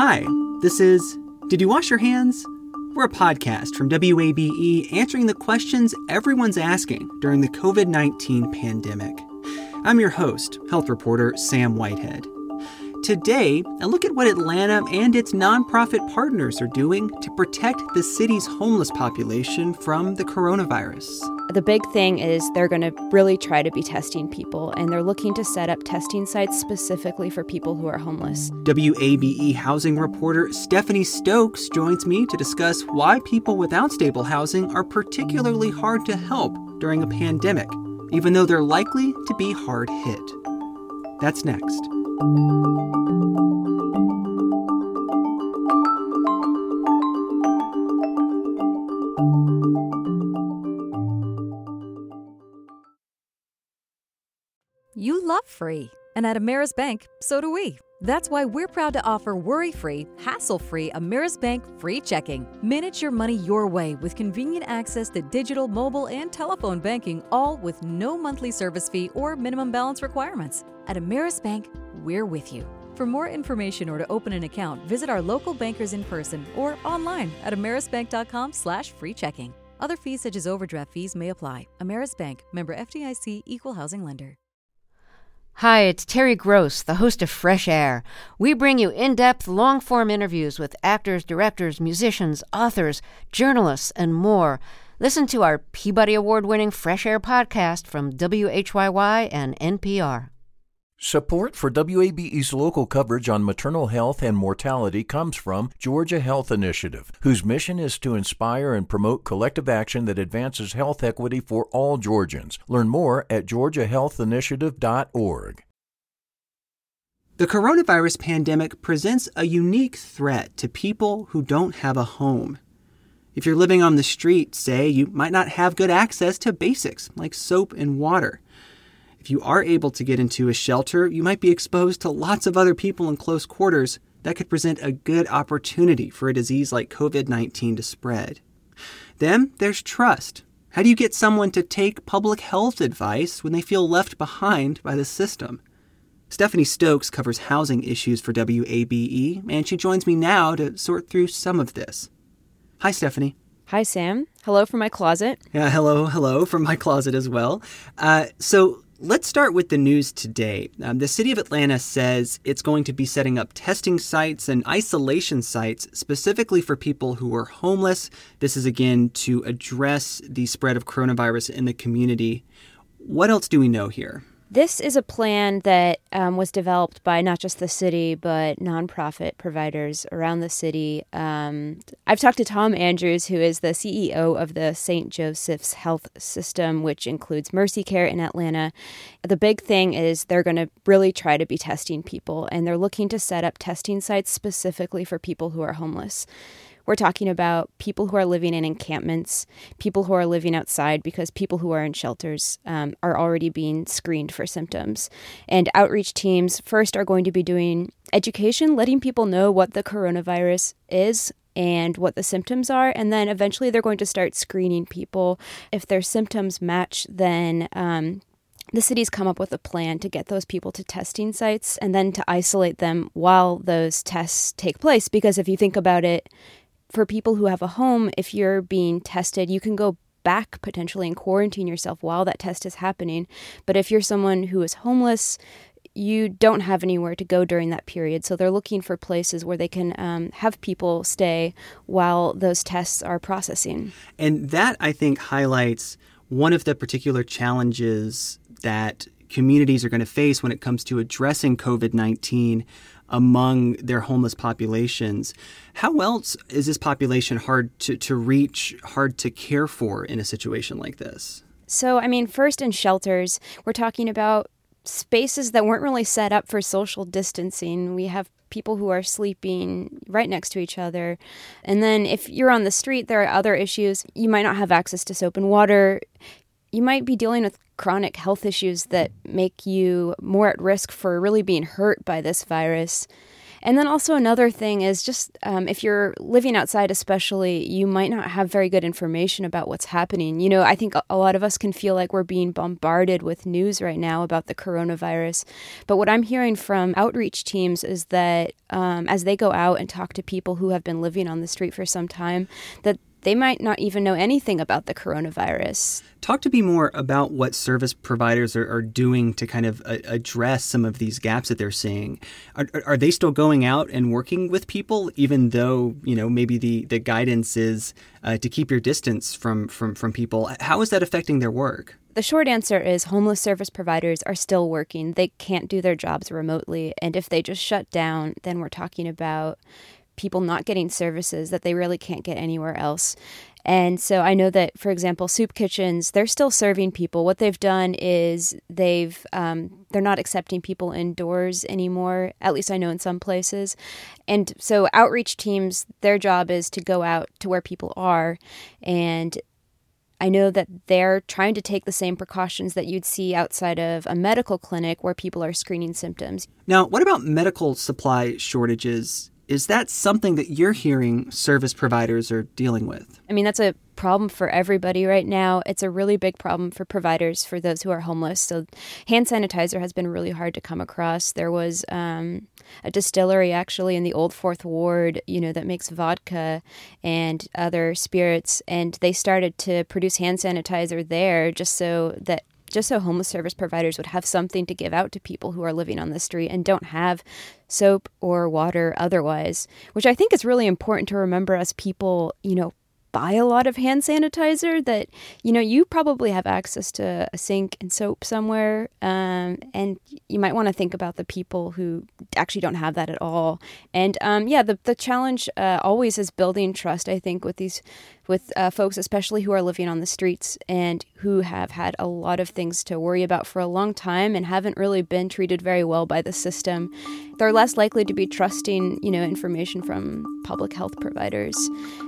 Hi, this is Did You Wash Your Hands? We're a podcast from WABE answering the questions everyone's asking during the COVID 19 pandemic. I'm your host, health reporter Sam Whitehead. Today, I look at what Atlanta and its nonprofit partners are doing to protect the city's homeless population from the coronavirus. The big thing is they're going to really try to be testing people, and they're looking to set up testing sites specifically for people who are homeless. WABE housing reporter Stephanie Stokes joins me to discuss why people without stable housing are particularly hard to help during a pandemic, even though they're likely to be hard hit. That's next. You love free. And at Ameris Bank, so do we. That's why we're proud to offer worry free, hassle free Ameris Bank free checking. Manage your money your way with convenient access to digital, mobile, and telephone banking, all with no monthly service fee or minimum balance requirements. At Ameris Bank, we're with you. For more information or to open an account, visit our local bankers in person or online at amerisbank.com slash free checking. Other fees such as overdraft fees may apply. Ameris Bank, member FDIC, equal housing lender. Hi, it's Terry Gross, the host of Fresh Air. We bring you in depth, long form interviews with actors, directors, musicians, authors, journalists, and more. Listen to our Peabody Award winning Fresh Air podcast from WHYY and NPR. Support for WABE's local coverage on maternal health and mortality comes from Georgia Health Initiative, whose mission is to inspire and promote collective action that advances health equity for all Georgians. Learn more at georgiahealthinitiative.org. The coronavirus pandemic presents a unique threat to people who don't have a home. If you're living on the street, say, you might not have good access to basics like soap and water. If you are able to get into a shelter, you might be exposed to lots of other people in close quarters. That could present a good opportunity for a disease like COVID 19 to spread. Then there's trust. How do you get someone to take public health advice when they feel left behind by the system? Stephanie Stokes covers housing issues for WABE, and she joins me now to sort through some of this. Hi, Stephanie. Hi, Sam. Hello from my closet. Yeah, hello, hello from my closet as well. Uh, so, Let's start with the news today. Um, the city of Atlanta says it's going to be setting up testing sites and isolation sites specifically for people who are homeless. This is again to address the spread of coronavirus in the community. What else do we know here? This is a plan that um, was developed by not just the city, but nonprofit providers around the city. Um, I've talked to Tom Andrews, who is the CEO of the St. Joseph's Health System, which includes Mercy Care in Atlanta. The big thing is they're going to really try to be testing people, and they're looking to set up testing sites specifically for people who are homeless. We're talking about people who are living in encampments, people who are living outside because people who are in shelters um, are already being screened for symptoms. And outreach teams first are going to be doing education, letting people know what the coronavirus is, and what the symptoms are. And then eventually they're going to start screening people. If their symptoms match, then um, the city's come up with a plan to get those people to testing sites and then to isolate them while those tests take place. Because if you think about it, for people who have a home, if you're being tested, you can go back potentially and quarantine yourself while that test is happening. But if you're someone who is homeless, you don't have anywhere to go during that period. So they're looking for places where they can um, have people stay while those tests are processing. And that, I think, highlights one of the particular challenges that communities are going to face when it comes to addressing COVID 19 among their homeless populations. How else is this population hard to, to reach, hard to care for in a situation like this? So, I mean, first in shelters, we're talking about spaces that weren't really set up for social distancing. We have people who are sleeping right next to each other. And then if you're on the street, there are other issues. You might not have access to soap and water. You might be dealing with chronic health issues that make you more at risk for really being hurt by this virus. And then also another thing is just um, if you're living outside, especially, you might not have very good information about what's happening. You know, I think a lot of us can feel like we're being bombarded with news right now about the coronavirus. But what I'm hearing from outreach teams is that um, as they go out and talk to people who have been living on the street for some time, that they might not even know anything about the coronavirus. Talk to me more about what service providers are, are doing to kind of uh, address some of these gaps that they're seeing. Are, are they still going out and working with people, even though you know maybe the, the guidance is uh, to keep your distance from, from from people? How is that affecting their work? The short answer is homeless service providers are still working. They can't do their jobs remotely. And if they just shut down, then we're talking about people not getting services that they really can't get anywhere else. And so I know that, for example, soup kitchens, they're still serving people. What they've done is they've um, they're not accepting people indoors anymore. At least I know in some places. And so outreach teams, their job is to go out to where people are, and I know that they're trying to take the same precautions that you'd see outside of a medical clinic where people are screening symptoms. Now, what about medical supply shortages is that something that you're hearing service providers are dealing with? I mean, that's a problem for everybody right now. It's a really big problem for providers, for those who are homeless. So, hand sanitizer has been really hard to come across. There was um, a distillery actually in the Old Fourth Ward, you know, that makes vodka and other spirits, and they started to produce hand sanitizer there just so that just so homeless service providers would have something to give out to people who are living on the street and don't have soap or water otherwise, which I think is really important to remember as people, you know, buy a lot of hand sanitizer that you know you probably have access to a sink and soap somewhere um, and you might want to think about the people who actually don't have that at all. And um, yeah the, the challenge uh, always is building trust i think with these with uh, folks, especially who are living on the streets and who have had a lot of things to worry about for a long time and haven't really been treated very well by the system. They're less likely to be trusting, you know, information from public health providers,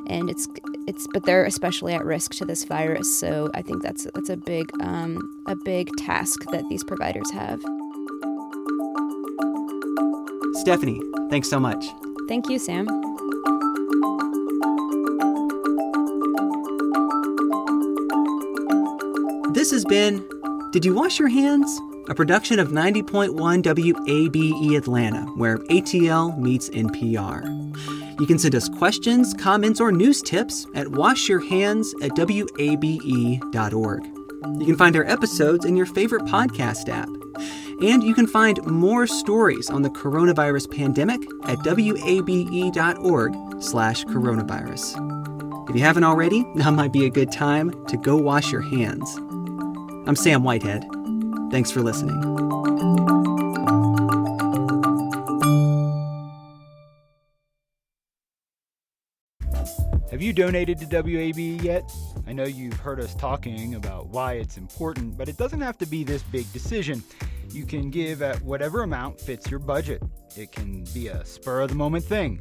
and it's it's but they're especially at risk to this virus. So I think that's that's a big um, a big task that these providers have. Stephanie, thanks so much. Thank you, Sam. Been Did You Wash Your Hands? A production of 90.1 WABE Atlanta, where ATL meets NPR. You can send us questions, comments, or news tips at washyourhands at wabe.org. You can find our episodes in your favorite podcast app. And you can find more stories on the coronavirus pandemic at wabe.org slash coronavirus. If you haven't already, now might be a good time to go wash your hands. I'm Sam Whitehead. Thanks for listening. Have you donated to WABE yet? I know you've heard us talking about why it's important, but it doesn't have to be this big decision. You can give at whatever amount fits your budget. It can be a spur of the moment thing.